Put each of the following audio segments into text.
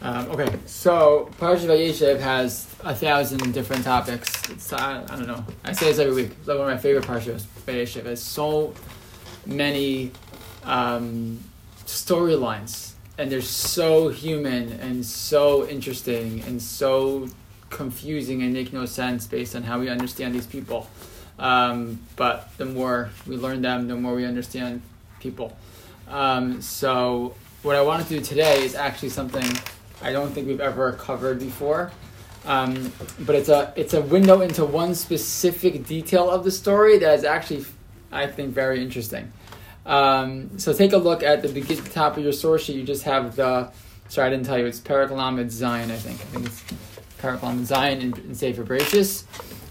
Um, okay, so Parshat Vayeshev has a thousand different topics. It's, I, I don't know. I say this every week. It's like one of my favorite Parshas. Vayeshev has so many um, storylines, and they're so human and so interesting and so confusing and make no sense based on how we understand these people. Um, but the more we learn them, the more we understand people. Um, so what I want to do today is actually something I don't think we've ever covered before. Um, but it's a it's a window into one specific detail of the story that is actually, I think, very interesting. Um, so take a look at the begin, top of your source sheet. You just have the. Sorry, I didn't tell you. It's Perek Lamed Zayin. I think. I think it's Perek Lamed Zayin in, in Sefer Bereshis,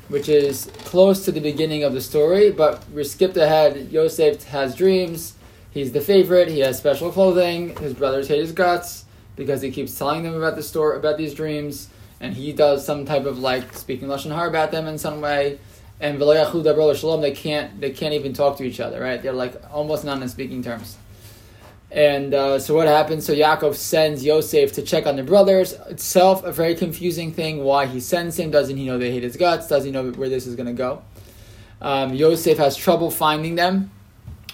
which is close to the beginning of the story. But we're skipped ahead. Yosef has dreams. He's the favorite. He has special clothing. His brothers hate his guts because he keeps telling them about the story, about these dreams, and he does some type of like speaking lashon hara about them in some way. And shalom, they can't they can't even talk to each other, right? They're like almost not in speaking terms. And uh, so what happens? So Yaakov sends Yosef to check on the brothers. Itself a very confusing thing. Why he sends him? Doesn't he know they hate his guts? Does he know where this is going to go? Um, Yosef has trouble finding them,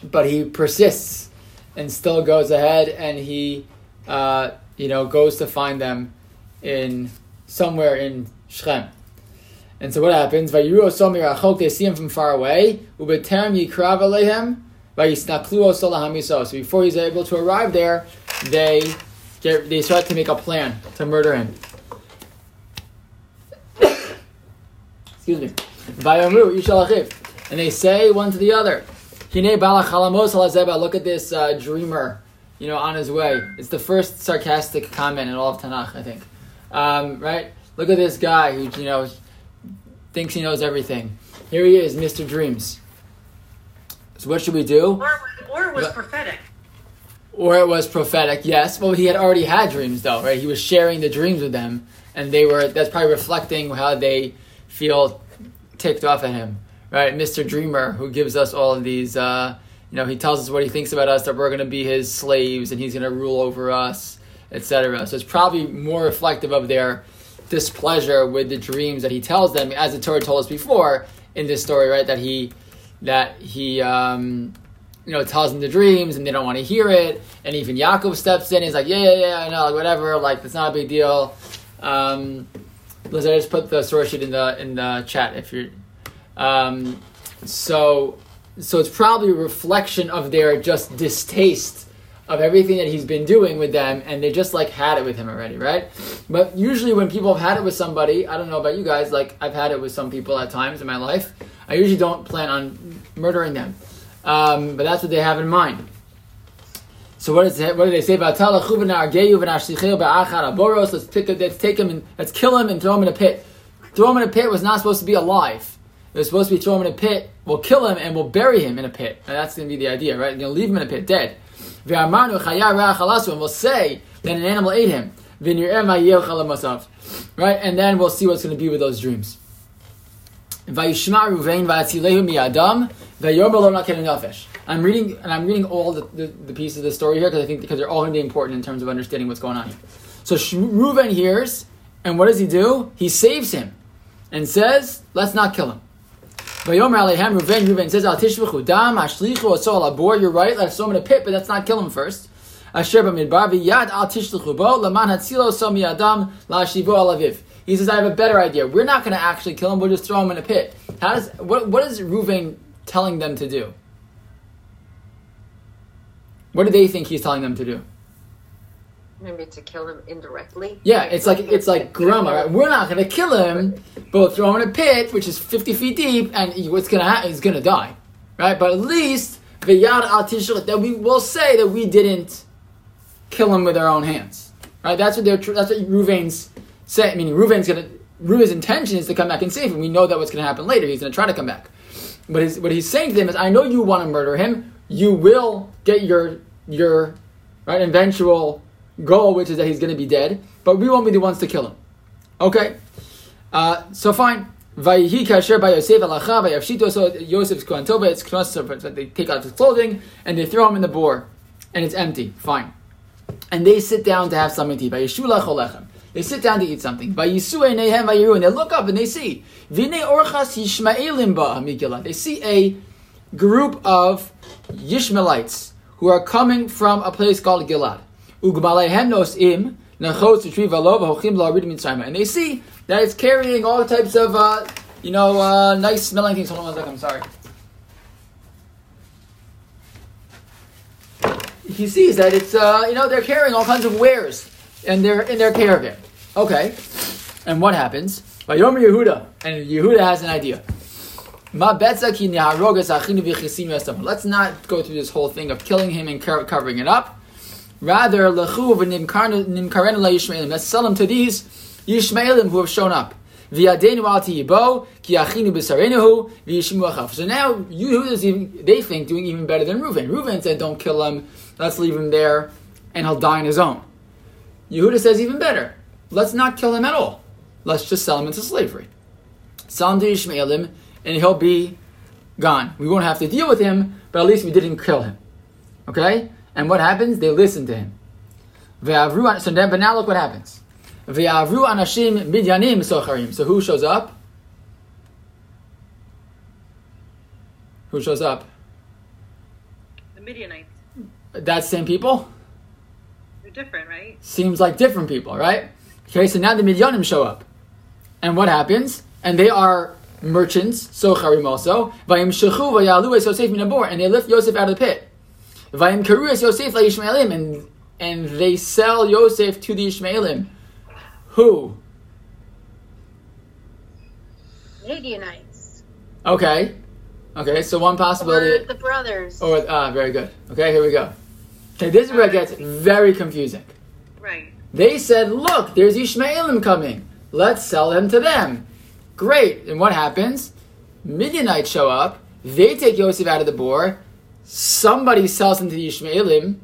but he persists and still goes ahead, and he uh, you know, goes to find them in somewhere in Shechem. And so what happens? They see him from far away. So before he's able to arrive there, they get, they start to make a plan to murder him. Excuse me. And they say one to the other, Hine Look at this uh, dreamer you know, on his way. It's the first sarcastic comment in all of Tanakh, I think. Um, right? Look at this guy who, you know, thinks he knows everything. Here he is, Mr. Dreams. So what should we do? Or, or it was but, prophetic. Or it was prophetic, yes. Well, he had already had dreams, though, right? He was sharing the dreams with them, and they were, that's probably reflecting how they feel ticked off at him, right? Mr. Dreamer, who gives us all of these, uh, you know, he tells us what he thinks about us, that we're going to be his slaves and he's going to rule over us, etc. So it's probably more reflective of their displeasure with the dreams that he tells them, as the Torah told us before in this story, right? That he, that he, um, you know, tells them the dreams and they don't want to hear it. And even Yaakov steps in. He's like, yeah, yeah, yeah, no, whatever. Like, it's not a big deal. Um, Liz, I just put the source sheet in the in the chat if you're. Um, so so it's probably a reflection of their just distaste of everything that he's been doing with them, and they just like had it with him already, right? But usually, when people have had it with somebody, I don't know about you guys, like I've had it with some people at times in my life. I usually don't plan on murdering them, um, but that's what they have in mind. So what is it? What do they say about Let's let's take him and let's kill him and throw him in a pit. Throw him in a pit was not supposed to be alive. They're supposed to be throw him in a pit. We'll kill him and we'll bury him in a pit. And that's going to be the idea, right? You're going to leave him in a pit, dead. And we'll say that an animal ate him. Right? And then we'll see what's going to be with those dreams. I'm reading and I'm reading all the, the, the pieces of the story here because I think because they're all going to be important in terms of understanding what's going on here. So Reuven hears, and what does he do? He saves him and says, let's not kill him. Vayomer Ruven Ruven says Al Tishvachu Dam Ashlichu Asol Abor. You're right. Let's throw him in a pit, but let's not kill him first. Asher B'Midbar V'Yad Al Tishlichu Bo Laman Hatzilo Somi Adam LaShivo Alaviv. He says, I have a better idea. We're not going to actually kill him. We'll just throw him in a pit. How does what what is Ruven telling them to do? What do they think he's telling them to do? Maybe to kill him indirectly. Yeah, it's like it's like grama. Right? We're not gonna kill him, but we'll throw him in a pit which is fifty feet deep, and what's gonna happen? He's gonna die, right? But at least v'yad al that we will say that we didn't kill him with our own hands, right? That's what they're. That's what Ruvain's say. Meaning Ruvain's gonna. Ruvain's intention is to come back and save him. We know that what's gonna happen later. He's gonna try to come back. But his, what he's saying to them is, I know you want to murder him. You will get your your right eventual goal, which is that he's going to be dead, but we won't be the ones to kill him. Okay, uh, so fine. By Yosef alacha vayavshito. So Yosef's kohen It's knos. They take out his clothing and they throw him in the bor, and it's empty. Fine. and they sit down to have something to eat. They sit down to eat something. And they look up and they see. They see a group of Yishmaelites who are coming from a place called Gilad. Mitzrayim. And they see that it's carrying all types of, uh, you know, uh, nice smelling things. Hold on one second. I'm sorry. He sees that it's, uh, you know, they're carrying all kinds of wares and they're in their caravan. Okay. And what happens? Vayomer Yehuda. And Yehuda has an idea. Let's not go through this whole thing of killing him and covering it up. Rather, let's sell him to these Yishmaelim who have shown up. So now Yehuda they think doing even better than Reuven. Reuven said, "Don't kill him. Let's leave him there, and he'll die on his own." Yehuda says even better. Let's not kill him at all. Let's just sell him into slavery. Sell him to Ishmaelim, and he'll be gone. We won't have to deal with him, but at least we didn't kill him. Okay? And what happens? They listen to him. So then, but now look what happens. anashim midyanim socharim. So who shows up? Who shows up? The Midianites. That same people? They're different, right? Seems like different people, right? Okay, so now the Midianim show up. And what happens? And they are merchants, socharim also. And they lift Yosef out of the pit. Yosef and and they sell Yosef to the Ishmaelim. Who? Midianites. Okay. Okay, so one possibility. Or the brothers. Or ah, very good. Okay, here we go. Okay, this is where it gets very confusing. Right. They said, "Look, there's Ishmaelim coming. Let's sell them to them." Great. And what happens? Midianites show up. They take Yosef out of the bor. Somebody sells him to the Ishmaelim.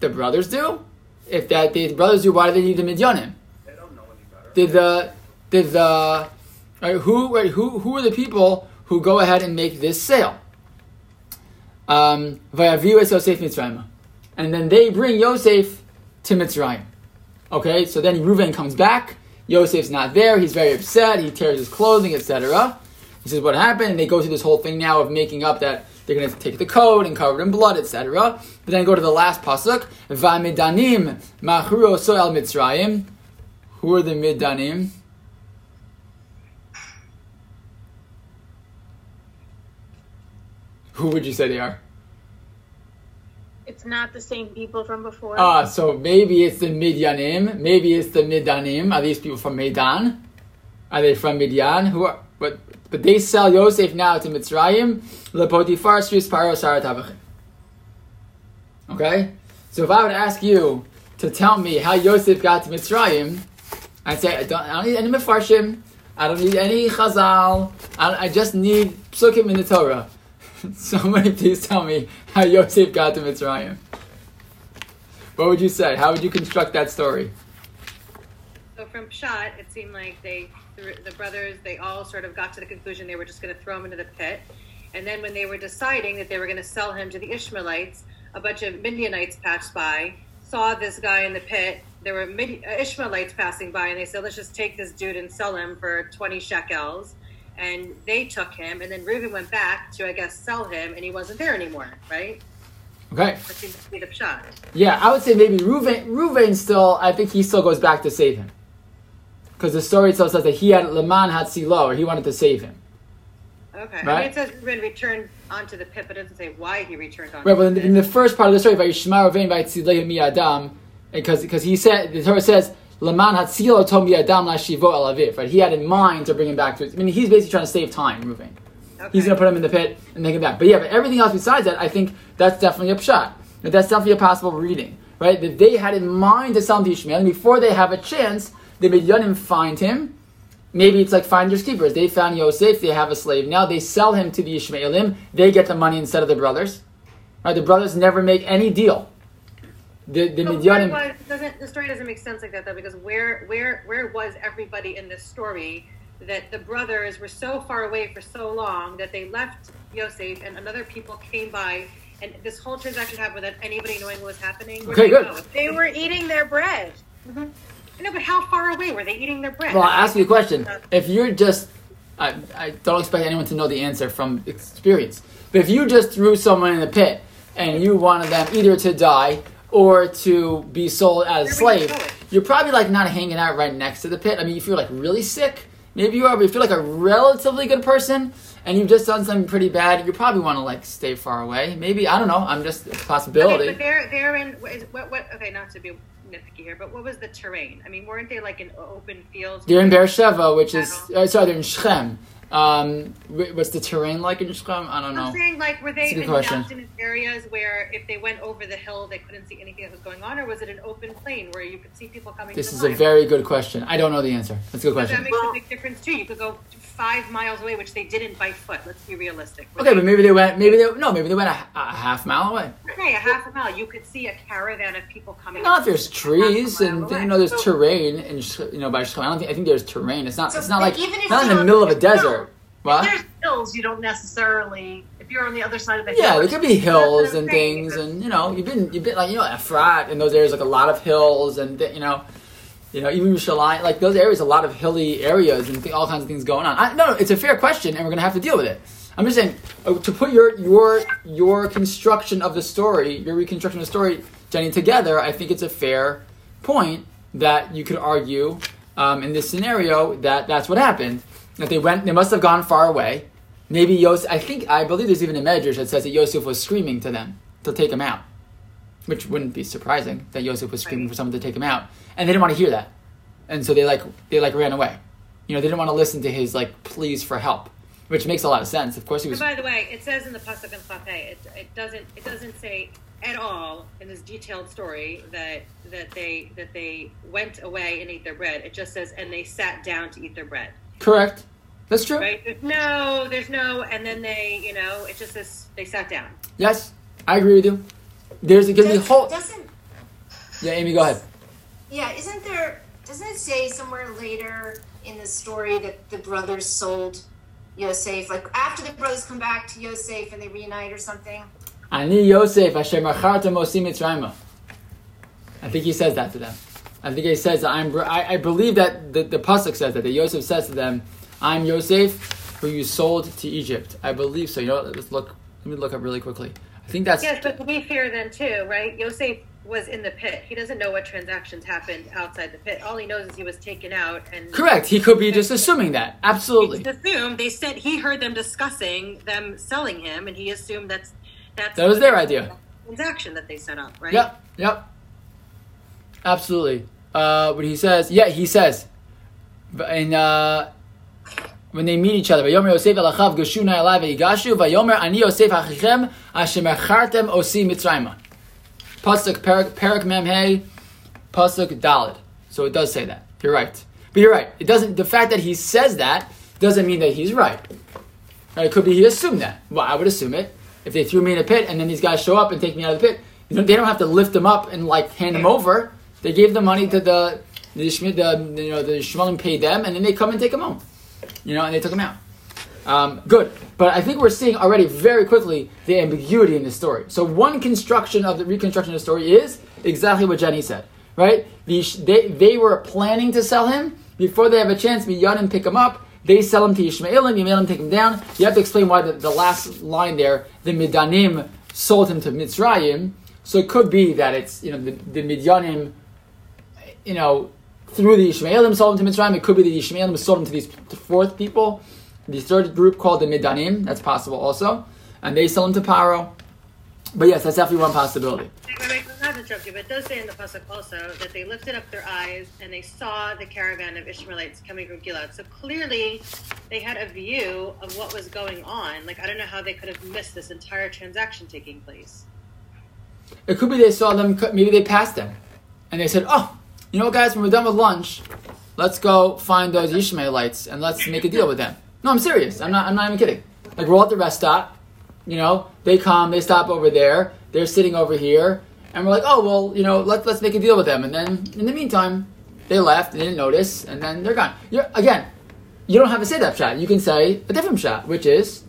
The brothers do. If that the brothers do, why do they need the Midyanim? They don't know any better. Did the did the right, who right, who who are the people who go ahead and make this sale? Um, Yosef Mitzrayim, and then they bring Yosef to Mitzrayim. Okay, so then Reuven comes back. Yosef's not there. He's very upset. He tears his clothing, etc. He says, "What happened?" And they go through this whole thing now of making up that they're going to take the coat and cover it in blood, etc. But then go to the last pasuk, "Vamidanim machuro soel mitzrayim." Who are the midanim? Who would you say they are? It's not the same people from before. Ah, so maybe it's the Midyanim. Maybe it's the Midanim. Are these people from Medan? Are they from Midian? Who are? But but they sell Yosef now to Mitzrayim. Okay, so if I would ask you to tell me how Yosef got to Mitzrayim, I'd say I don't, I don't need any mefarshim. I don't need any chazal. I, I just need psukim in the Torah. Somebody please tell me how Yosef got to Mitzrayim. What would you say? How would you construct that story? So from Pshat, it seemed like they, the brothers, they all sort of got to the conclusion they were just going to throw him into the pit. And then when they were deciding that they were going to sell him to the Ishmaelites, a bunch of Midianites passed by, saw this guy in the pit. There were Mid- uh, Ishmaelites passing by, and they said, let's just take this dude and sell him for 20 shekels and they took him, and then Reuben went back to, I guess, sell him, and he wasn't there anymore, right? Okay. That seems to be the shot. Yeah, I would say maybe Reuven. Reuven still, I think he still goes back to save him, because the story itself says that he had Leman had Silo, or he wanted to save him. Okay. Right? I mean, it says Reuben returned onto the pit, but it doesn't say why he returned onto right, well, in, in, the first part of the story, by Yishma Reuven by Tzilei Adam, because because he said the Torah says Laman Hatzilo Tomi Adam Lashivo Alaviv, right? He had in mind to bring him back to it. I mean, he's basically trying to save time moving. Okay. He's going to put him in the pit and take him back. But yeah, but everything else besides that, I think that's definitely a pshat. That's definitely a possible reading, right? That they had in mind to sell him to Ishmael, and before they have a chance, the Midyanim find him. Maybe it's like finders keepers. They found Yosef, they have a slave. Now they sell him to the Ishmaelim. They get the money instead of the brothers. Right? The brothers never make any deal the the Midyanim. Was, doesn't the story doesn't make sense like that though? Because where where where was everybody in this story? That the brothers were so far away for so long that they left Yosef and another people came by and this whole transaction happened without anybody knowing what was happening. Where Okay, good. go? They were eating their bread. Mm-hmm. No, but how far away were they eating their bread? Well, I'll ask you a question. If you're just, I, I don't expect anyone to know the answer from experience, but if you just threw someone in the pit and you wanted them either to die or to be sold as a Where were you slave, you're probably like not hanging out right next to the pit. I mean, if you're like really sick, maybe you are, but if you're like a relatively good person and you've just done something pretty bad, you probably want to like stay far away. Maybe I don't know. I'm just it's a possibility. Okay, but they're they're in what what okay, not to be nitpicky here, but what was the terrain? I mean, weren't they like in open fields? They're in Beersheba, which is uh, sorry, they're in Shechem. Um, wh- what's the terrain like in Shechem? I don't know. I'm saying, like, were they in mountainous areas where if they went over the hill, they couldn't see anything that was going on, or was it an open plain where you could see people coming? This is the a line? very good question. I don't know the answer. That's a good But that question. makes a big difference too. You could go five miles away, which they didn't by foot. Let's be realistic. Were Okay, they- but maybe they went. Maybe they no. Maybe they went a, a half mile away. Okay, a half a mile, you could see a caravan of people coming. Not if there's trees Half a mile and away. you know there's So- terrain and you know by Shechem. I don't think I think there's terrain. It's not. So, it's not like even if not in the middle of a desert. What? If there's hills, you don't necessarily. If you're on the other side of the Yeah, hill, there could be hills and things, and you know, you've been you've been like you know Efrat in those areas like a lot of hills and you know, you know even Yerushalayim like those areas a lot of hilly areas and th- all kinds of things going on. I, no, no, it's a fair question, and we're gonna have to deal with it. I'm just saying uh, to put your your your construction of the story, your reconstruction of the story, Jenny, together. I think it's a fair point that you could argue um, in this scenario that that's what happened. That they went, they must have gone far away. Maybe Yosef, I think, I believe there's even a medrash that says that Yosef was screaming to them to take him out, which wouldn't be surprising that Yosef was screaming for someone to take him out, and they didn't want to hear that, and so they like they like ran away. You know, they didn't want to listen to his like pleas for help, which makes a lot of sense. Of course, he And was. by the way, it says in the pasuk in Chafei, it, it doesn't it doesn't say at all in this detailed story that that they that they went away and ate their bread. It just says and they sat down to eat their bread. Correct. That's true. Right? There's no, there's no, and then they, you know, it just says they sat down. Yes, I agree with you. There's going to be whole. doesn't Yeah, Amy, go ahead. yeah? Isn't there? Doesn't it say somewhere later in the story that the brothers sold Yosef? Like after the brothers come back to Yosef and they reunite or something. Ani Yosef Asher Machartem Osim Mitzrayma. I think he says that to them. I think he says that I'm. I, I believe that the, the pasuk says that that Yosef says to them, "I'm Yosef, who you sold to Egypt." I believe so. You know, let's look. Let me look up really quickly. I think that's Yes, but to be fair, then too, right? Yosef was in the pit. He doesn't know what transactions happened outside the pit. All he knows is he was taken out, and correct. He could be just assuming that. Absolutely. He assumed they said he heard them discussing them selling him, and he assumed that's that's That was their idea. transaction that they set up, right? Yep. Yep. Absolutely. Uh, what he says, yeah, he says, and uh, when they meet each other, Vayomer Yosef elachav gashuna elai veigashu, Vayomer ani Yosef achichem asher mechartem osi mitzrayma. Pasuk perak perak memhei, pasuk dalid. So it does say that. You're right, but you're right. It doesn't. The fact that he says that doesn't mean that he's right. Right, It could be he assumed that. Well, I would assume it. If they threw me in a pit and then these guys show up and take me out of the pit, you know, they don't have to lift them up and like hand them over. They gave the money to the the, the you know the paid them and then they come and take them home. You know, and they took them out. Um, good, but I think we're seeing already very quickly the ambiguity in this story. So one construction of the reconstruction of the story is exactly what Jenny said, right? The, they they were planning to sell him before they have a chance. Miyanim pick him up. They sell him to Yishmaelim. Yishmaelim take him down. You have to explain why the, the last line there, the Midanim sold him to Mitzrayim. So it could be that it's you know the, the Midyanim, you know, through the Yishmaelim sold him to Mitzrayim. It could be the Yishmaelim sold him to these fourth people, the third group called the Midanim. That's possible also, and they sell them to Paro. But yes, that's definitely one possibility. Wait, wait, wait, not to interrupt you, but it does say in the pasuk also that they lifted up their eyes and they saw the caravan of Ishmaelites coming from Gilad. So clearly, they had a view of what was going on. Like I don't know how they could have missed this entire transaction taking place. It could be they saw them, maybe they passed them. And they said, oh, you know what, guys, when we're done with lunch, let's go find those Ishmaelites and let's make a deal with them. No, I'm serious. I'm not, I'm not even kidding. Like, we're all at the rest stop. You know, they come, they stop over there, they're sitting over here, and we're like, oh, well, you know, let, let's make a deal with them. And then, in the meantime, they left, they didn't notice, and then they're gone. You're, again, you don't have to say that shot. You can say a different shot, which is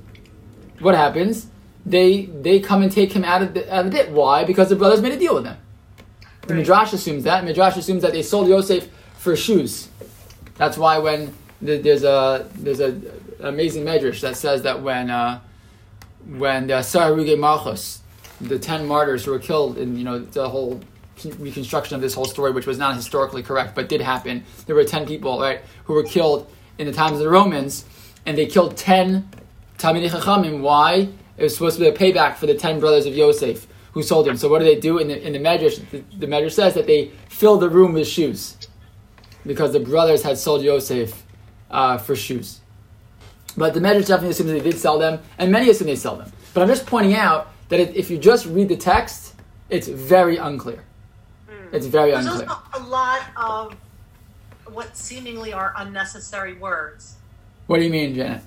what happens they they come and take him out of the, out of the pit. Why? Because the brothers made a deal with them. The Right. Midrash assumes that. Midrash assumes that they sold Yosef for shoes. That's why when the, there's a there's a amazing medrash that says that when uh, when the Saharuge Malchus, the ten martyrs who were killed in you know the whole reconstruction of this whole story, which was not historically correct but did happen. There were ten people right who were killed in the times of the Romans, and they killed ten Talmidei Chachamim. Why? It was supposed to be a payback for the ten brothers of Yosef who sold him. So what do they do in the in the medrash? The, the medrash says that they fill the room with shoes because the brothers had sold Yosef uh, for shoes. But the Medrash definitely assumes they did sell them, and many assume they sell them. But I'm just pointing out that if if you just read the text, it's very unclear. Hmm. It's very unclear. There's unclear. also a lot of what seemingly are unnecessary words. What do you mean, Janet?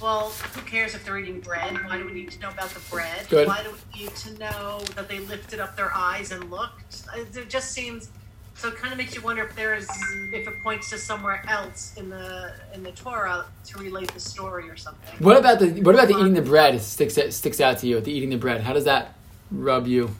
Well, who cares if they're eating bread? Why do we need to know about the bread? Good. Why do we need to know that they lifted up their eyes and looked? It just seems so. It kind of makes you wonder if there's if it points to somewhere else in the in the Torah to relate the story or something. What about the what about the eating the bread sticks it sticks out to you? The eating the bread. How does that rub you?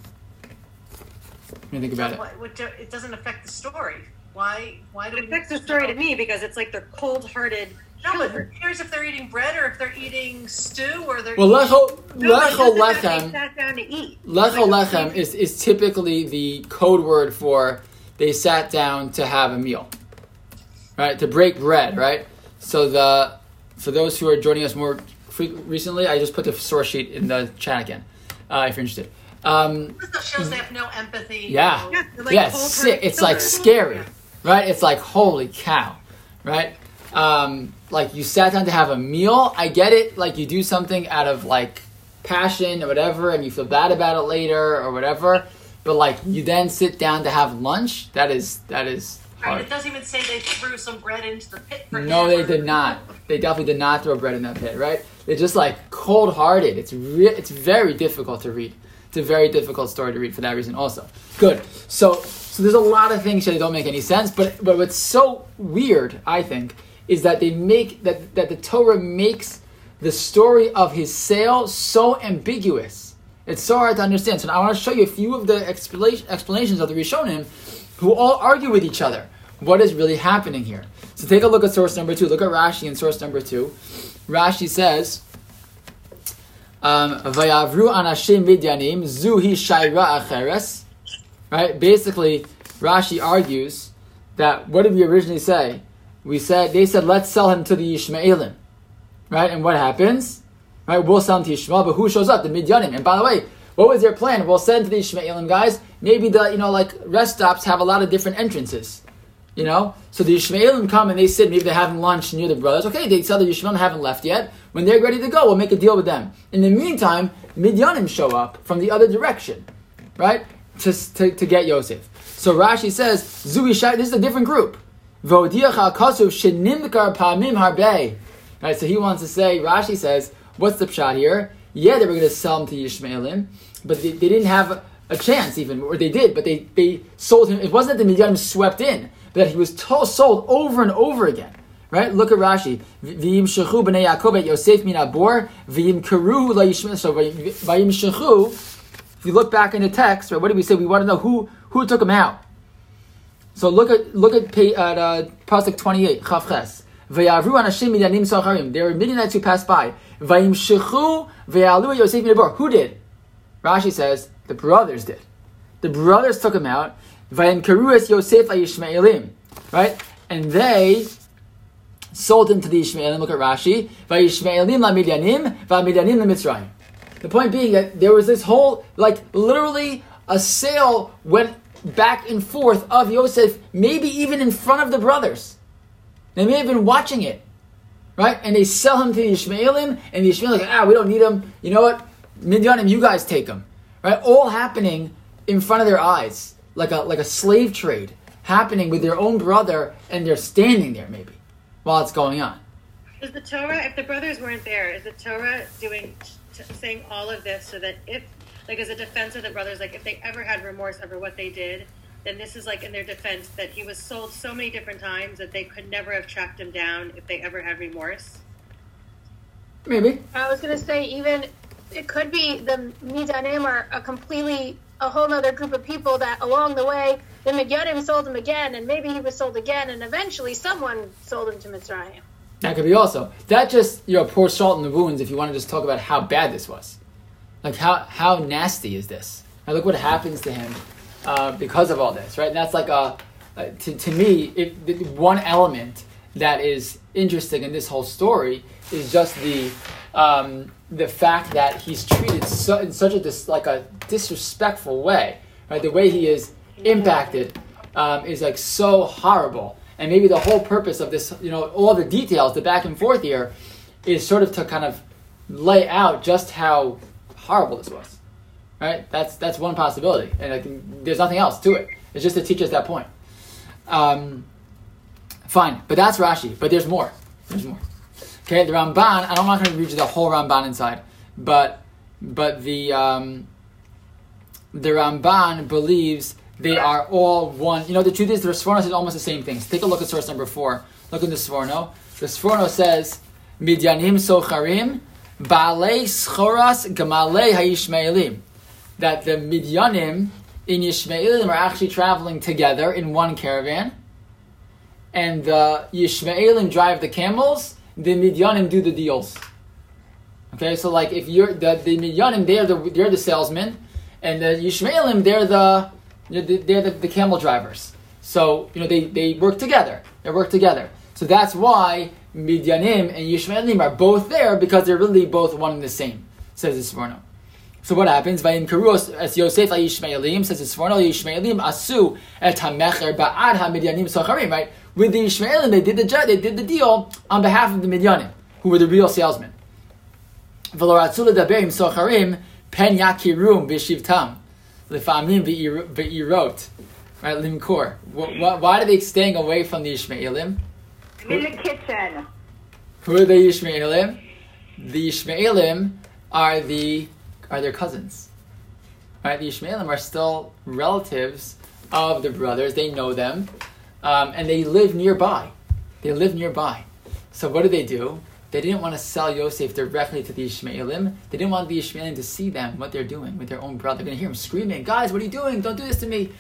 When you think about it. What, what, it doesn't affect the story. Why? Why do It affects the story to me because it's like they're cold-hearted. No, but who cares if they're eating bread or if they're eating stew or they're Well, eating lecho No, lecho. They lechem. sat down to eat. Lecho lechem is, is typically the code word for they sat down to have a meal, right? To break bread, right? So the for those who are joining us more recently, I just put the source sheet in the chat again, uh, if you're interested. Um, This shows they have no empathy. Yeah. no- Yeah, like yeah, it's sick. It's like scary, right? It's like holy cow, right? Um, like you sat down to have a meal. I get it. Like you do something out of like passion or whatever, and you feel bad about it later or whatever. But like you then sit down to have lunch. That is that is Right, hard. it doesn't even say they threw some bread into the pit for No, they did not. They definitely did not throw bread in that pit, right? They're just like cold hearted. It's re- it's very difficult to read. It's a very difficult story to read for that reason, also. Good. So so there's a lot of things that don't make any sense, but but what's so weird, I think, is that they make that that the Torah makes the story of his sale so ambiguous. It's so hard to understand. So I want to show you a few of the explanations of the Rishonim who all argue with each other. What is really happening here? So take a look at source number two. Look at Rashi in source number two. Rashi says, um, "Vayavru anashim midyanim zuhi shaira acheres." Right. Basically, Rashi argues that what did we originally say? We said they said let's sell him to the Ishmaelim, right? And what happens? Right, we'll sell him to Ishmael, but who shows up? The Midyanim. And by the way, what was their plan? We'll send to the Ishmaelim guys. Maybe the you know like rest stops have a lot of different entrances. You know, so the Ishmaelim come and they sit. Maybe they're having lunch near the brothers. Okay, they tell the Ishmaelim haven't left yet. When they're ready to go, we'll make a deal with them. In the meantime, Midyanim show up from the other direction, right? To, to, to get Yosef. So Rashi says, Zui Shai, this is a different group. Right, so he wants to say, Rashi says, what's the pshat here? Yeah, they were going to sell him to Yishmaelim, but they, they didn't have a, chance even, or they did, but they, they sold him. It wasn't that the Midyanim swept in, but that he was sold over and over again. Right? Look at Rashi. V'yim shechu b'nei Yaakov et Yosef min abor, v'yim karu la Yishmael. So v'yim shechu, if you look back in the text, right, what did we say? We want to know who, who took him out. So look at look at at uh, pasuk twenty eight chavches. Vayavru anashim midyanim sacharim. There were Midianites who passed by. Vayimshechu Yosef. Who did? Rashi says the brothers did. The brothers took him out. Vayimkaru es Yosef Yishmaelim. Right, and they sold him to the Ishmaelim. Look at Rashi. Vayishmaelim la midyanim va'midyanim la Mitzrayim. The point being that there was this whole, like, literally a sale went back and forth of Yosef, maybe even in front of the brothers. They may have been watching it, right? And they sell him to the Ishmaelim, and the Ishmaelim like, ah, we don't need him. You know what? Midyanim, you guys take him, right? All happening in front of their eyes, like a like a slave trade happening with their own brother, and they're standing there maybe while it's going on. Is the Torah, if the brothers weren't there, is the Torah doing, t- saying all of this so that if, like, as a defense of the brothers, like, if they ever had remorse over what they did, then this is like in their defense that he was sold so many different times that they could never have tracked him down if they ever had remorse. Maybe. I was gonna say even it could be the Midanim are a completely a whole other group of people that along the way the Midyanim sold him again, and maybe he was sold again, and eventually someone sold him to Mitzrayim. That could be also. That just you know pours salt in the wounds. If you want to just talk about how bad this was, like how how nasty is this? Now look what happens to him uh, because of all this, right? And that's like a, a to, to me it, one element that is interesting in this whole story is just the um, the fact that he's treated so, in such a dis, like a disrespectful way, right? The way he is impacted um, is like so horrible. And maybe the whole purpose of this, you know, all the details, the back and forth here, is sort of to kind of lay out just how horrible this was, right? That's that's one possibility, and I there's nothing else to it. It's just to teach us that point. Um, fine, but that's Rashi. But there's more. There's more. Okay, the Ramban. I'm not going to read you the whole Ramban inside, but but the um, the Ramban believes they are all one. You know, the truth is, the Sforno says almost the same things. Take a look at source number four. Look in the Sforno. The Sforno says, Midyanim socharim, baalei schoras gamalei hayishmaelim. That the Midyanim in Yishmaelim are actually traveling together in one caravan, and the Yishmaelim drive the camels, the Midyanim do the deals. Okay, so like if you're the, the Midyanim, they're the, they're the salesmen, and the Yishmaelim, they're the they're the, the, camel drivers. So, you know, they, they work together. They work together. So that's why Midyanim and Yishmaelim are both there because they're really both one and the same, says the Sforno. So what happens? Vayim Karus as Yosef Yishmaelim says the Sforno Yishmaelim asu et hamecher ba'ad ha-Midyanim socharim, right? With the Yishmaelim, they did the they did the deal on behalf of the Midyanim, who were the real salesmen. V'loratzula daberim socharim pen yakirum b'shivtam lefamim ve'irot, right? Limkor. Why are they staying away from the Ishmaelim? I'm in the kitchen. Who are the Ishmaelim? The Ishmaelim are the are their cousins. Right? The Ishmaelim are still relatives of the brothers. They know them, um, and they live nearby. They live nearby. So what do they do? They didn't want to sell Yosef directly to the Ishmaelim. They didn't want the Ishmaelim to see them, what they're doing with their own brother. They're going to hear him screaming, Guys, what are you doing? Don't do this to me.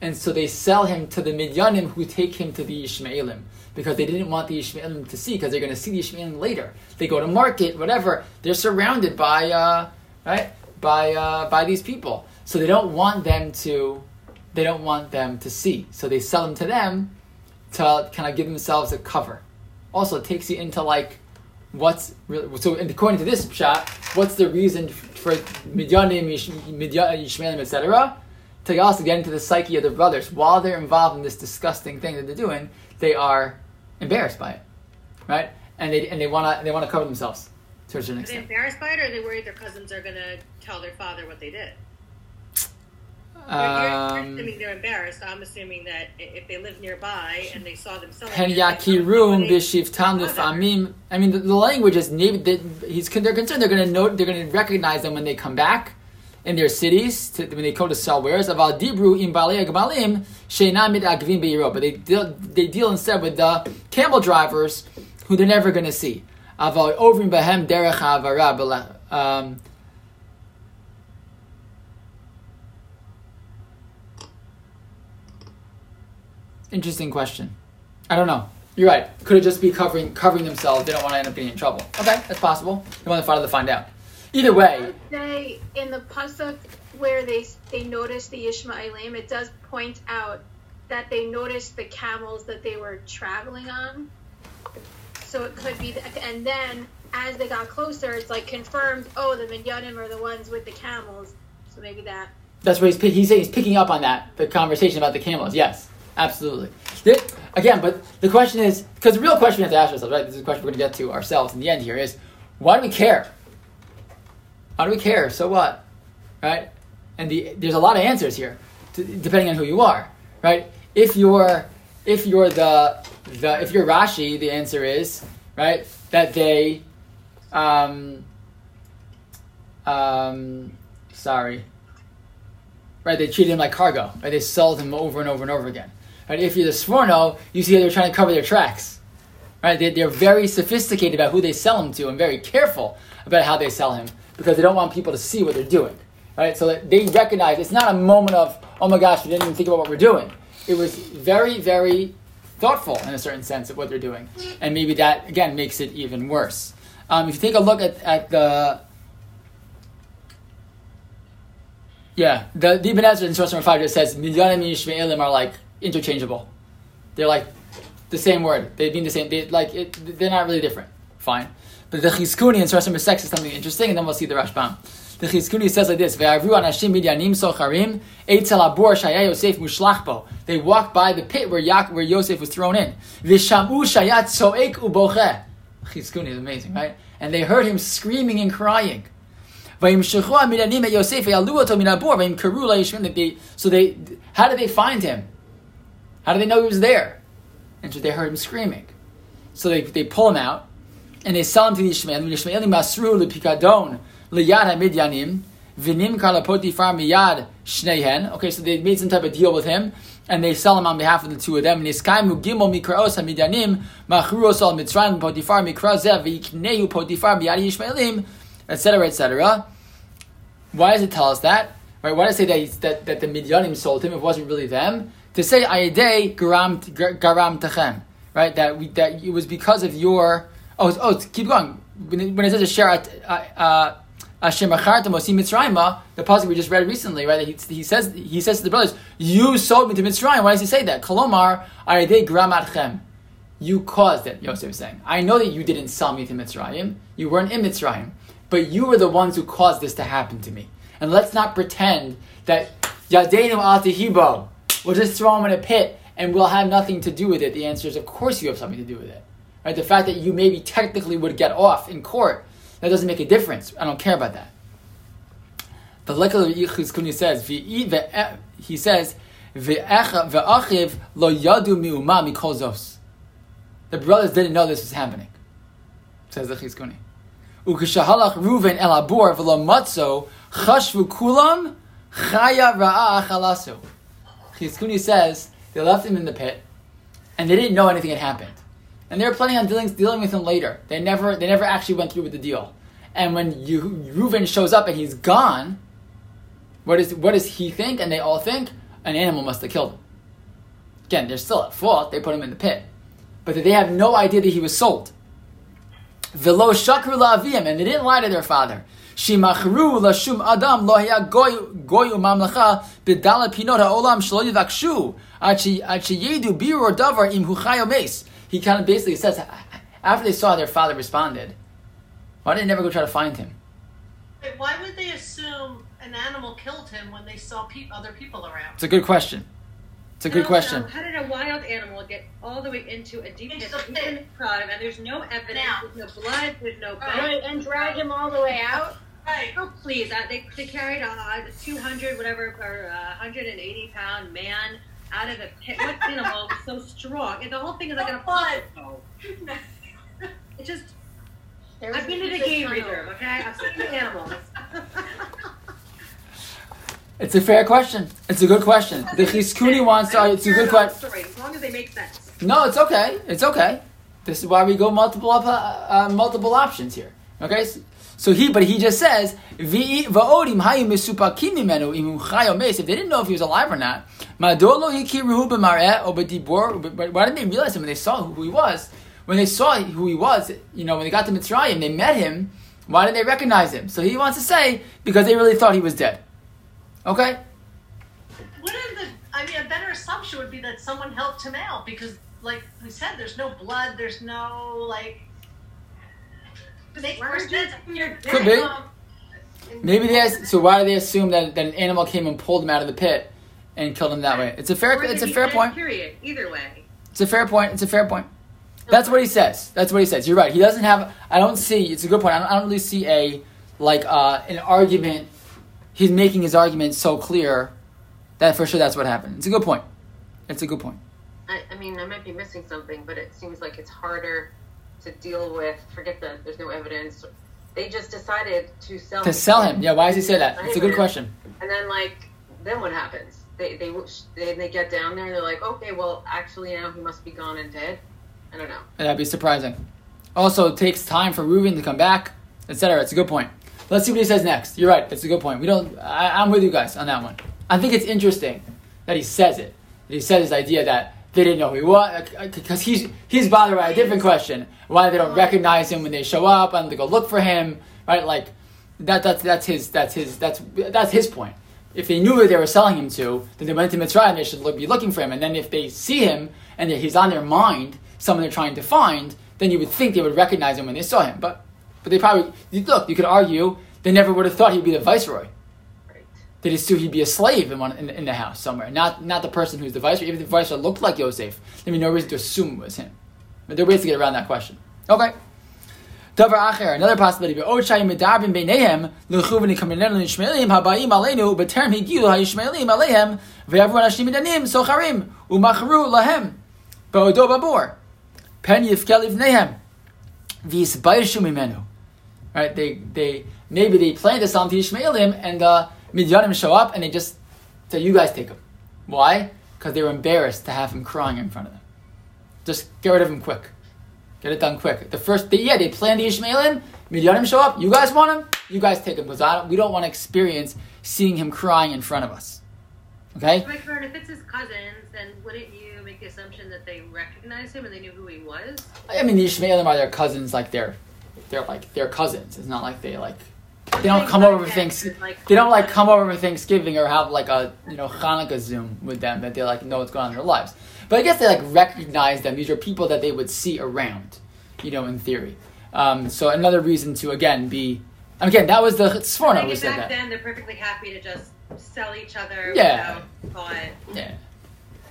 And so they sell him to the Midyanim who take him to the Ishmaelim because they didn't want the Ishmaelim to see because they're going to see the Ishmaelim later. They go to market, whatever. They're surrounded by, uh, right, by, uh, by these people. So they don't want them to, they don't want them to see. So they sell them to them to kind of give themselves a cover. Also, it takes you into like what's really, so according to this shot, what's the reason for Midyanim, Yishmaelim, etc. To also get into the psyche of the brothers while they're involved in this disgusting thing that they're doing, they are embarrassed by it, right? And they and they want to they want to cover themselves to a certain extent. Are they embarrassed by it, or are they worried their cousins are going to tell their father what they did? Um, assuming they're embarrassed. I'm assuming that if they live nearby and they saw them selling, I mean, the, the language is he's they're concerned they're going to know they're going to recognize them when they come back in their cities to, when they go to sell wares. But they deal, they deal instead with the camel drivers who they're never going to see. Um, Interesting question. I don't know. You're right. Could it just be covering covering themselves? They don't want to end up getting in trouble. Okay, that's possible. They want the father to find out. Either way. They in the pasuk where they they notice the Ishmaelim, it does point out that they noticed the camels that they were traveling on. So it could be, that, and then as they got closer, it's like confirmed. Oh, the Midyanim are the ones with the camels. So maybe that. That's what he's he's saying. He's picking up on that the conversation about the camels. Yes. Absolutely. Again, but the question is because the real question we have to ask ourselves, right? This is a question we're going to get to ourselves in the end here is why do we care? Why do we care? So what? Right? And the, there's a lot of answers here, to, depending on who you are, right? If you're if you're the the if you're Rashi, the answer is right that they um um sorry right they treated him like cargo right they sold him over and over and over again Right? If you're the Sforno, you see they're trying to cover their tracks. Right? They, they're very sophisticated about who they sell him to and very careful about how they sell him because they don't want people to see what they're doing. Right? So they recognize it's not a moment of, oh my gosh, we didn't even think about what we're doing. It was very, very thoughtful in a certain sense of what they're doing. And maybe that, again, makes it even worse. Um, if you take a look at, at the. Yeah, the, the Ibn Ezra in source number 5 just says, Midyanim and Yishmaelim are like interchangeable. They're like the same word. They mean the same. They, like it, they're not really different. Fine. But the Chizkuni in source number 6 is something interesting, and then we'll see the Rashbam. The Chizkuni says like this: "Ve'avru anashim midyanim socharim eitzel abor shaya Yosef mushlachbo." They walked by the pit where Yak, where Yosef was thrown in. V'shamu shayat soek uboche. Chizkuni is amazing, right? And they heard him screaming and crying. Midyanim et Yosef oto min abor la'yishmin. So they how did they find him? How did they know he was there? And so they heard him screaming. So they, they pull him out and they sell him to the Ishmael. The Ishmaelim masru lepikadon liyad hamidyanim vinim kala potifar miyad shneihen. Okay, so they made some type of deal with him, and they sell him on behalf of the two of them. Niskaimu gimel mikraos hamidyanim machruos al mitzrayim potifar mikrazev v'yikneu potifar miyad Ishmaelim, etc., etc. Why does it tell us that? Right? Why does it say that, that, that the Midyanim sold him? It wasn't really them. To say ayadei garam garam tachem, right? That we that it was because of your oh oh keep going when when it says asher uh, asher machartam osim mitzrayim the pasuk we just read recently right? He, he says he says to the brothers you sold me to Mitzrayim. Why does he say that? Kolomar ayadei garam atchem. You caused it, Yosef is saying. I know that you didn't sell me to Mitzrayim. You weren't in Mitzrayim. But you were the ones who caused this to happen to me. And let's not pretend that Yadeinu Atihibo, we'll just throw him in a pit and we'll have nothing to do with it. The answer is, of course, you have something to do with it. Right? The fact that you maybe technically would get off in court, that doesn't make a difference. I don't care about that. The Lekal Yichus Kuni says, he says, lo yadu mi'uma. The brothers didn't know this was happening, says the Chizkuni. Ukeshahalach Ruven el abor v'lo matzo chashvu kulam chaya ra'a achalasu. Chizkuni says they left him in the pit, and they didn't know anything had happened, and they were planning on dealing, dealing with him later. They never they never actually went through with the deal. And when you, Reuven shows up and he's gone, what is what does he think? And they all think an animal must have killed him. Again, they're still at fault. They put him in the pit, but they have no idea that he was sold. Velo shakru la'avim, and they didn't lie to their father. Shimachru lashum adam lo haya goy goy umamlacha b'dala pinot ha'olam shlo achi achi yedu birur davar im huchayo mes. He kind of basically says after they saw their father responded, why did they never go try to find him? Wait, why would they assume an animal killed him when they saw pe- other people around? It's a good question. It's a good How- question. How did a wild animal get all the way into a deep Into pit, the deep in pit. the tribe, and there's no evidence, Now. there's no blood, there's no bones? Right, and drag him all the way out. Right. Oh please! Uh, they, they carried a 200 whatever or uh, 180 pound man out of the pit. What animal was so strong? And the whole thing is like an Blood. apostle. It just. There I've been to the game tunnel. reserve. Okay, I've seen the animals. It's a fair question. It's a good question. The Chizkuni wants to. It's a good question. Story, as long as they make sense. No, it's okay. It's okay. This is why we go multiple up, uh, uh, multiple options here. Okay, so, he, but he just says. If they didn't know if he was alive or not, Why didn't they realize him when they saw who he was? When they saw who he was, you know, when they got to Mitzrayim, they met him. Why didn't they recognize him? So he wants to say because they really thought he was dead. Okay, Wouldn't the? I mean, a better assumption would be that someone helped him out because, like we said, there's no blood. There's no like. They Why first would you did. assume you're Could be. Maybe they. ask- So why do they assume that, that an animal came and pulled him out of the pit and killed him that way? It's a fair. Or It's a fair point. Period. Either way. It's a fair point. It's a fair point. That's what he says. That's what he says. You're right. He doesn't have. I don't see. It's a good point. I don't, I don't really see a like uh, an argument. He's making his argument so clear that for sure that's what happened. It's a good point. It's a good point. I, I mean, I might be missing something, but it seems like it's harder to deal with. Forget that there's no evidence. They just decided to sell To sell him. Yeah. Why does he say that? It's a good question. And then, like, then what happens? They they they, they get down there and they're like, okay, well, actually now he must be gone and dead. I don't know. That'd be surprising. Also, it takes time for Reuven to come back, etc. It's a good point. Let's see what he says next. You're right. It's a good point. We don't. I, I'm with you guys on that one. I think it's interesting that he says it. That he says his idea that they didn't know who he was because uh, uh, he's he's bothered by a different question. Why they don't recognize him when they show up and they go look for him, right? Like that. That's that's his that's his that's that's his point. If they knew who they were selling him to, then they went to Mitzrayim. They should look, be looking for him. And then if they see him and he's on their mind, someone they're trying to find, then you would think they would recognize him when they saw him. But but they probably look. You could argue they never would have thought he'd be the viceroy. Just assume he'd be a slave in, one, in, in the house somewhere, not not the person who's the viceroy. Even if the viceroy looked like Yosef, there'd be no reason to assume it was him. But there are ways to get around that question. Okay. Another possibility. Oh, Socharim u'machru lahem. Right? They they maybe they planned this on to Ishmaelim and the Midyanim show up and they just say, "You guys take him." Why? Because they were embarrassed to have him crying in front of them. Just get rid of him quick. Get it done quick. The first, they, yeah, they planned the Ishmaelim. Midyanim show up. You guys want him? You guys take him because I don't, we don't want to experience seeing him crying in front of us. Okay. If it's his cousins, then wouldn't you make the assumption that they recognized him and they knew who he was? I mean, the Ishmaelim are their cousins, like they're, they're like their cousins. It's not like they like, they don't come over for things. They don't like come over for Thanksgiving or have like a you know Hanukkah Zoom with them that they like know what's going on in their lives. But I guess they like recognize them. These are people that they would see around, you know, in theory. Um, so another reason to again be, again that was the Sforno Like, who said back that. then they're perfectly happy to just sell each other Yeah. without. Yeah,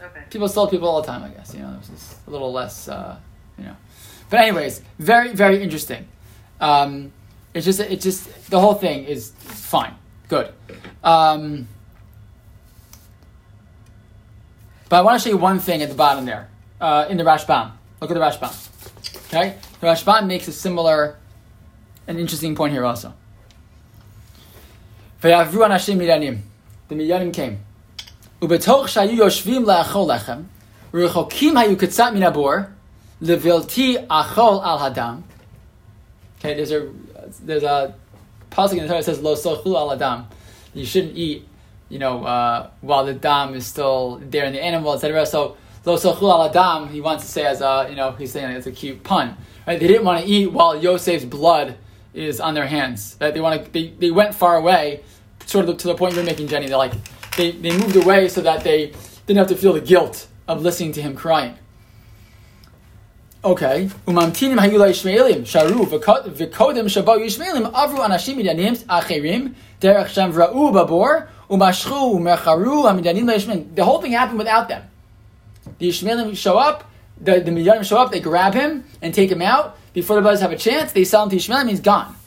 Okay. people sold people all the time. I guess you know it was just a little less, uh, you know. But anyways, very very interesting. Um, it's just it just the whole thing is fine, good. Um, but I want to show you one thing at the bottom there uh, in the Rashbam. Look at the Rashbam. Okay, the Rashbam makes a similar, an interesting point here also. V'yavru anashim midanim. The midanim came. ובתוך שהיו יושבים לאכול לחם, רחוקים היו קצת מן הבור, לבלתי אכול על הדם. Okay, there's a there's a pasuk in the Torah that says lo sochlu al adam. You shouldn't eat, you know, uh, while the dam is still there in the animal, etc. So lo sochlu al adam, he wants to say as a, you know, he's saying it's a cute pun. Right? They didn't want to eat while Yosef's blood is on their hands. Right? They want to. They, they went far away, sort of to the point you're making, Jenny. They're like they, they moved away so that they didn't have to feel the guilt of listening to him crying. Okay. Umamtinim hayu Ishmaelim sharu v'kodem shabo Ishmaelim avru anashim midanim acherim derech shem ra'u babor umashchu umecharu hamidanim leishmaelim. The whole thing happened without them. The Ishmaelim show up, the, the Midianim show up, they grab him and take him out. Before the brothers have a chance, they sell him to Ishmaelim, he's gone.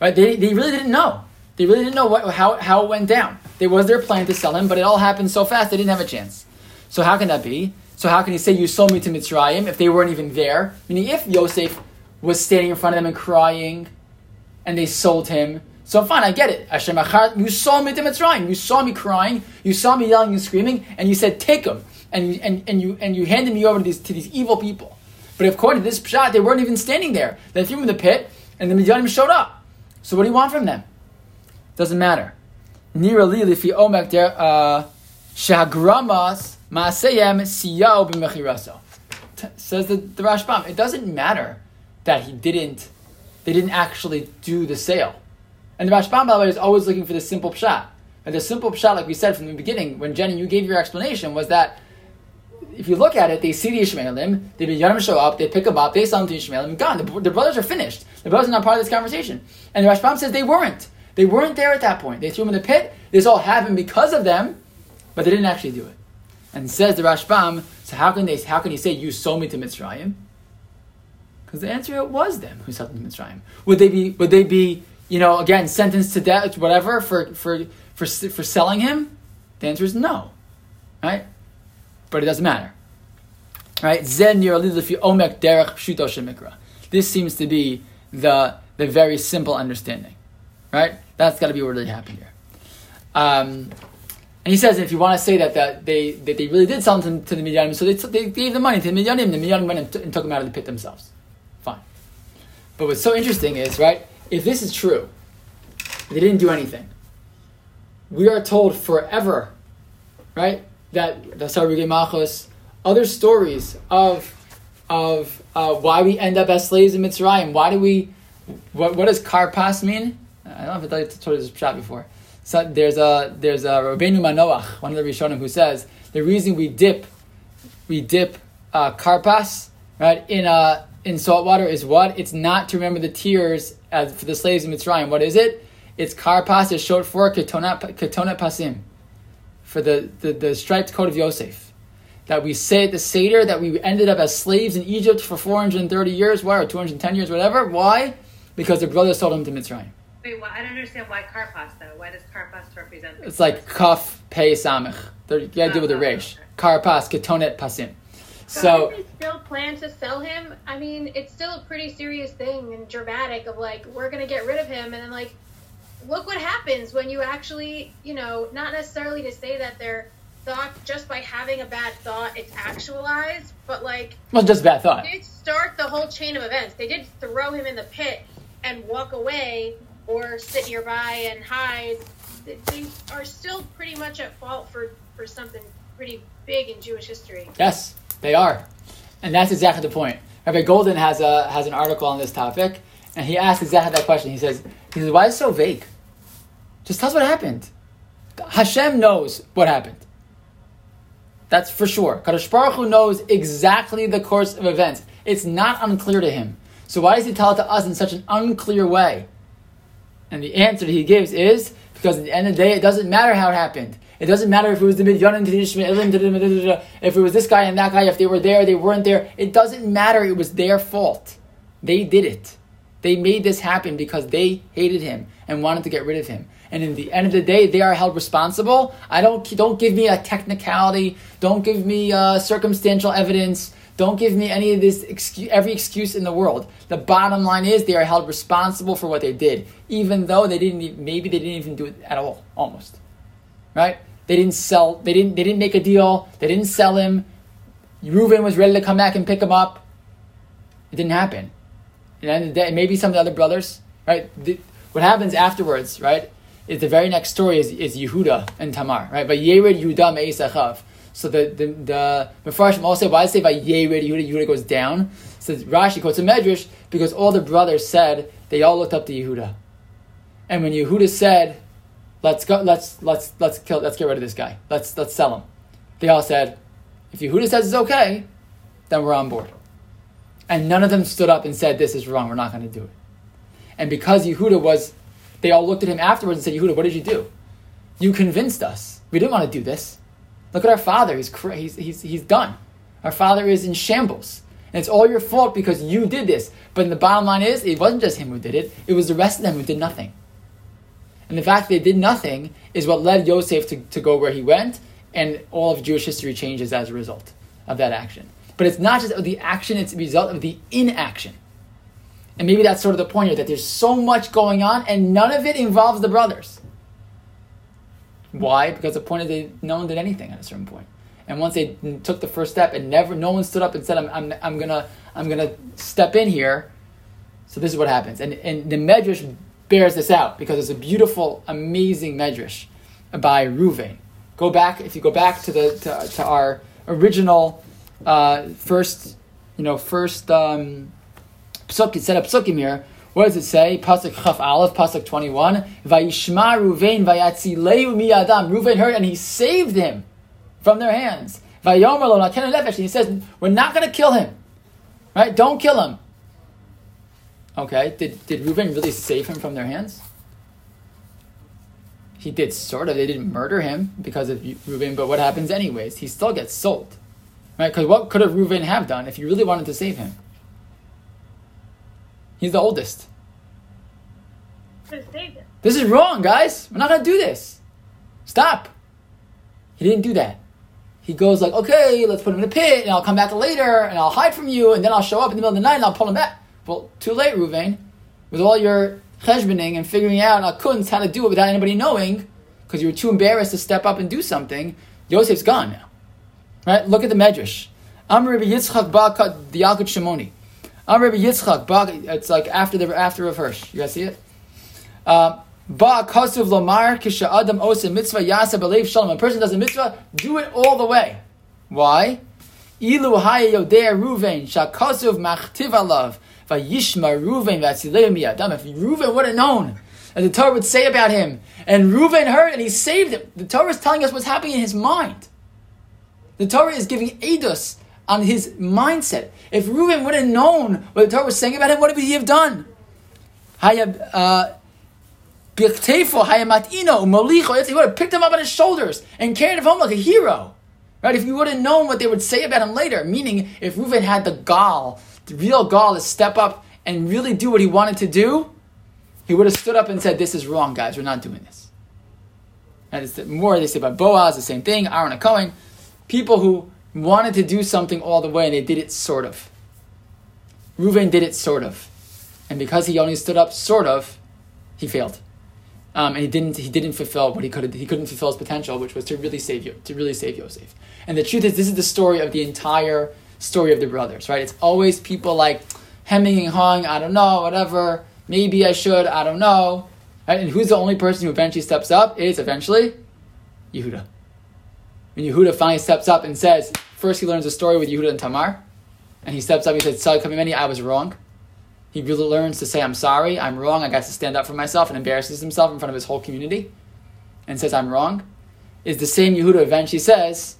Right? They, they really didn't know. They really didn't know what, how, how it went down. There was their plan to sell him, but it all happened so fast they didn't have a chance. So how can that be? So how can he say you sold me to Mitzrayim if they weren't even there? Meaning if Yosef was standing in front of them and crying, and they sold him, so fine, I get it. Hashem you saw me to Mitzrayim. You saw me crying. You saw me yelling and screaming, and you said take him, and you and, and you and you handed me over to these to these evil people. But according to this pshat, they weren't even standing there. They threw him in the pit, and the Midianim showed up. So what do you want from them? Doesn't matter. Nira li lifi omek der uh, shagramas maaseyem siyao b'mechiraso. Says the, the Rashbam. It doesn't matter that he didn't, they didn't actually do the sale. And the Rashbam, by the way, is always looking for the simple pshat. And the simple pshat, like we said from the beginning, when Jenny, you gave your explanation, was that if you look at it, they see the Ishmaelim, the Midyanim show up, they pick them up, they sell them to the Ishmaelim, gone. The, the brothers are finished. The brothers are not part of this conversation. And the Rashbam says they weren't. They weren't there at that point. They threw him in the pit. This all happened because of them, but they didn't actually do it. And says the Rashbam, so how can they? How can he say you sold me to Mitzrayim? Because the answer it was them who sold them to Mitzrayim. Would they be? Would they be? You know, again, sentenced to death, whatever, for for for for selling him? The answer is no, right? But it doesn't matter, right? Zen lifi omek derech pshuto shemikra. This seems to be the the very simple understanding, right? That's got to be what really happened here. Um, And he says if you want to say that, that they that they really did sell to, to the Midyanim, so they, took- they gave the money to the Midyanim, the Midyanim went and, t- and took them out of the pit themselves. Fine. But what's so interesting is, right, if this is true, they didn't do anything. We are told forever, right, that the Sarugay Machos, other stories of of uh, why we end up as slaves in Mitzrayim. Why do we? What, what does karpas mean? I don't know if I told you this shot before. So there's a there's a Rabbeinu Manoach, one of the Rishonim, who says the reason we dip we dip uh, karpas right in uh, in salt water is what? It's not to remember the tears as for the slaves in Mitzrayim. What is it? It's karpas is short for ketonat ketonat pasim for the, the, the striped coat of Yosef. That we say at the Seder that we ended up as slaves in Egypt for 430 years, why, or 210 years, whatever. Why? Because their brothers sold them to Mitzrayim. Wait, well, I don't understand why Karpas though. Why does Karpas represent? It's like kaf pei samich. You gotta deal with the Oh, resh. okay. Karpas, ketonet pasim. So, So, they still plan to sell him, I mean, it's still a pretty serious thing and dramatic of like, we're going to get rid of him. And then, like, look what happens when you actually, you know, not necessarily to say that their thought, just by having a bad thought, it's actualized, but like, well, just bad thought. did start the whole chain of events. They did throw him in the pit and walk away or sit nearby and hide. They- are still pretty much at fault for, for something pretty big in Jewish history. Yes, they are, and that's exactly the point. Rabbi Golden has a has an article on this topic, and he asks exactly that question. He says, he says, why is it so vague? Just tell us what happened. Hashem knows what happened. That's for sure. Kadosh Baruch Hu knows exactly the course of events. It's not unclear to him. So why does he tell it to us in such an unclear way? And the answer he gives is because at the end of the day, it doesn't matter how it happened. It doesn't matter if it was the Midyanim the if it was this guy and that guy, if they were there, they weren't there. It doesn't matter. It was their fault. They did it. They made this happen because they hated him and wanted to get rid of him. And in the end of the day, they are held responsible. I don't don't give me a technicality. Don't give me uh, circumstantial evidence. Don't give me any of this excuse, every excuse in the world. The bottom line is they are held responsible for what they did, even though they didn't. Maybe they didn't even do it at all. Almost, right? They didn't sell. They didn't. They didn't make a deal. They didn't sell him. Reuven was ready to come back and pick him up. It didn't happen. And the end of the day, maybe some of the other brothers, right? The, what happens afterwards, right, is the very next story is, is Yehuda and Tamar, right? But Yered Yehuda Me'esachav. So the the the Mefarshim also say why say by Yered Yehuda Yehuda goes down? So Rashi quotes a Medrash because all the brothers said they all looked up to Yehuda, and when Yehuda said, "Let's go, let's let's let's kill, let's get rid of this guy, let's let's sell him," they all said, "If Yehuda says it's okay, then we're on board." And none of them stood up and said, This is wrong, we're not going to do it. And because Yehuda was, they all looked at him afterwards and said, Yehuda, what did you do? You convinced us. We didn't want to do this. Look at our father. He's, cra- he's, he's, he's done. Our father is in shambles. And it's all your fault because you did this. But the bottom line is, it wasn't just him who did it, it was the rest of them who did nothing. And the fact they did nothing is what led Yosef to, to go where he went, and all of Jewish history changes as a result of that action. But it's not just the action, it's a result of the inaction. And maybe that's sort of the point here that there's so much going on, and none of it involves the brothers. Why? Because the point is they no one did anything at a certain point. And once they took the first step and never no one stood up and said, I'm, I'm, I'm gonna I'm gonna step in here. So this is what happens. And and the Medrash bears this out because it's a beautiful, amazing Medrash by Ruvain. Go back if you go back to the to, to our original uh, first you know first um, psuk set up psukim here. What does it say? Pasuk Chaf Aleph, Pasuk twenty one. Vayishma Ruvain vayatzileu miyadam. Ruvain heard and he saved him from their hands. Vayomer lo nefesh. He says, "We're not going to kill him. Right? Don't kill him." Okay. Did did Ruvain really save him from their hands? He did sort of. They didn't murder him because of Reuben, but what happens anyways? He still gets sold, right? Because what could have Reuben have done if you really wanted to save him? He's the oldest. Could have saved him. This is wrong, guys. We're not gonna do this. Stop. He didn't do that. He goes like, okay, let's put him in a pit, and I'll come back later, and I'll hide from you, and then I'll show up in the middle of the night, and I'll pull him back. Well, too late, Ruvain. With all your cheshboning and figuring out al kunz how to do it without anybody knowing, because you were too embarrassed to step up and do something, Yosef's gone now. Right? Look at the Medrash. Amr Yitzchak ba Shimoni. Amr Rabbi Yitzchak. It's like after the after of Hirsch. You guys see it? Uh, ba kasuv lomar kisha adam osa mitzvah yasa believe shalom. A person does a mitzvah, do it all the way. Why? Ilu haya yodea Ruvain shakasuv machtiv alav vayishma Ruvain vatzilei miyadam. If Ruvain would have known, and the Torah would say about him, and Ruvain heard and he saved him. The Torah is telling us what's happening in his mind. The Torah is giving edus on his mindset. If Reuben would have known what the Torah was saying about him, what would he have done? Uh, he would have picked him up on his shoulders and carried him home like a hero. Right? If you would have known what they would say about him later, meaning if Reuben had the gall, the real gall to step up and really do what he wanted to do, he would have stood up and said, This is wrong, guys, we're not doing this. And it's more they say about Boaz, the same thing, Aaron HaKohen. People who wanted to do something all the way and they did it sort of. Reuven did it sort of. And because he only stood up sort of, he failed. Um, and he didn't he didn't fulfill what he could he couldn't fulfill his potential, which was to really save you to really save Yosef. And the truth is, this is the story of the entire story of the brothers, right? It's always people like hemming and hawing. I don't know, whatever. Maybe I should. I don't know. Right? And who's the only person who eventually steps up? It's eventually Yehuda. When Yehuda finally steps up and says, first he learns a story with Yehuda and Tamar, and he steps up. He says, "Tzadkah mimeni, I was wrong." He really learns to say, "I'm sorry. I'm wrong. I got to stand up for myself," and embarrasses himself in front of his whole community, and says, "I'm wrong." Is the same Yehuda eventually says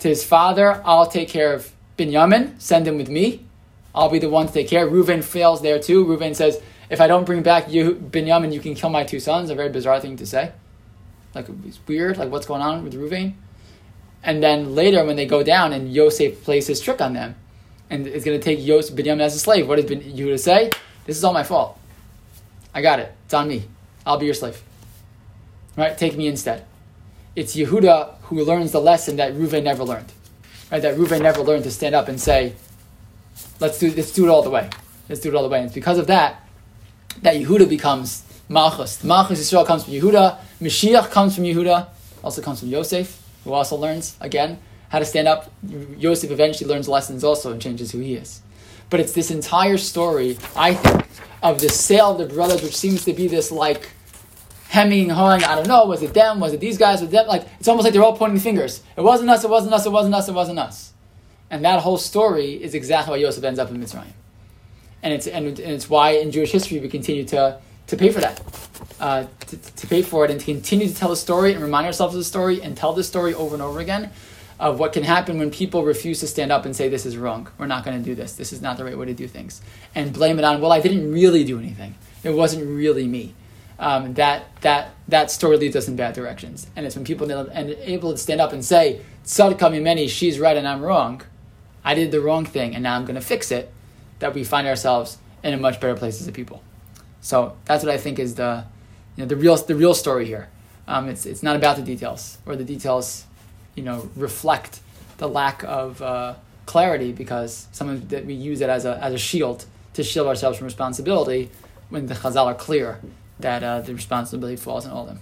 to his father, "I'll take care of Binyamin. Send him with me. I'll be the one to take care." Reuven fails there too. Reuven says, "If I don't bring back Binyamin, you can kill my two sons." A very bizarre thing to say. Like it's weird. Like what's going on with Reuven? And then later, when they go down and Yosef plays his trick on them, and it's going to take Yosef Binyamin as a slave, what does Yehuda say? This is all my fault. I got it. It's on me. I'll be your slave. Right? Take me instead. It's Yehuda who learns the lesson that Reuven never learned. Right? That Reuven never learned to stand up and say, let's do, let's do it all the way. Let's do it all the way. And it's because of that that Yehuda becomes Malchus. Malchus Israel comes from Yehuda. Mashiach comes from Yehuda. Also comes from Yosef who also learns, again, how to stand up. Yosef eventually learns lessons also and changes who he is. But it's this entire story, I think, of the sale of the brothers, which seems to be this like hemming, hawing, I don't know, was it them, was it these guys, was it them? Like, it's almost like they're all pointing fingers. It wasn't us, it wasn't us, it wasn't us, it wasn't us. And that whole story is exactly why Yosef ends up in Mitzrayim. And it's, and, and it's why in Jewish history we continue to, to pay for that uh, to, to, pay for it and to continue to tell the story and remind ourselves of the story and tell the story over and over again of what can happen when people refuse to stand up and say this is wrong. We're not going to do this. This is not the right way to do things, and blame it on well I didn't really do anything. It wasn't really me. Um, that that that story leads us in bad directions, and it's when people and able to stand up and say Tzadkah mimeni, she's right and I'm wrong. I did the wrong thing, and now I'm going to fix it. That we find ourselves in a much better place as a people. So that's what I think is the you know, the real the real story here. Um, it's it's not about the details, or the details, you know, reflect the lack of uh, clarity because sometimes that we use it as a as a shield to shield ourselves from responsibility when the Chazal are clear that uh, the responsibility falls on all of them.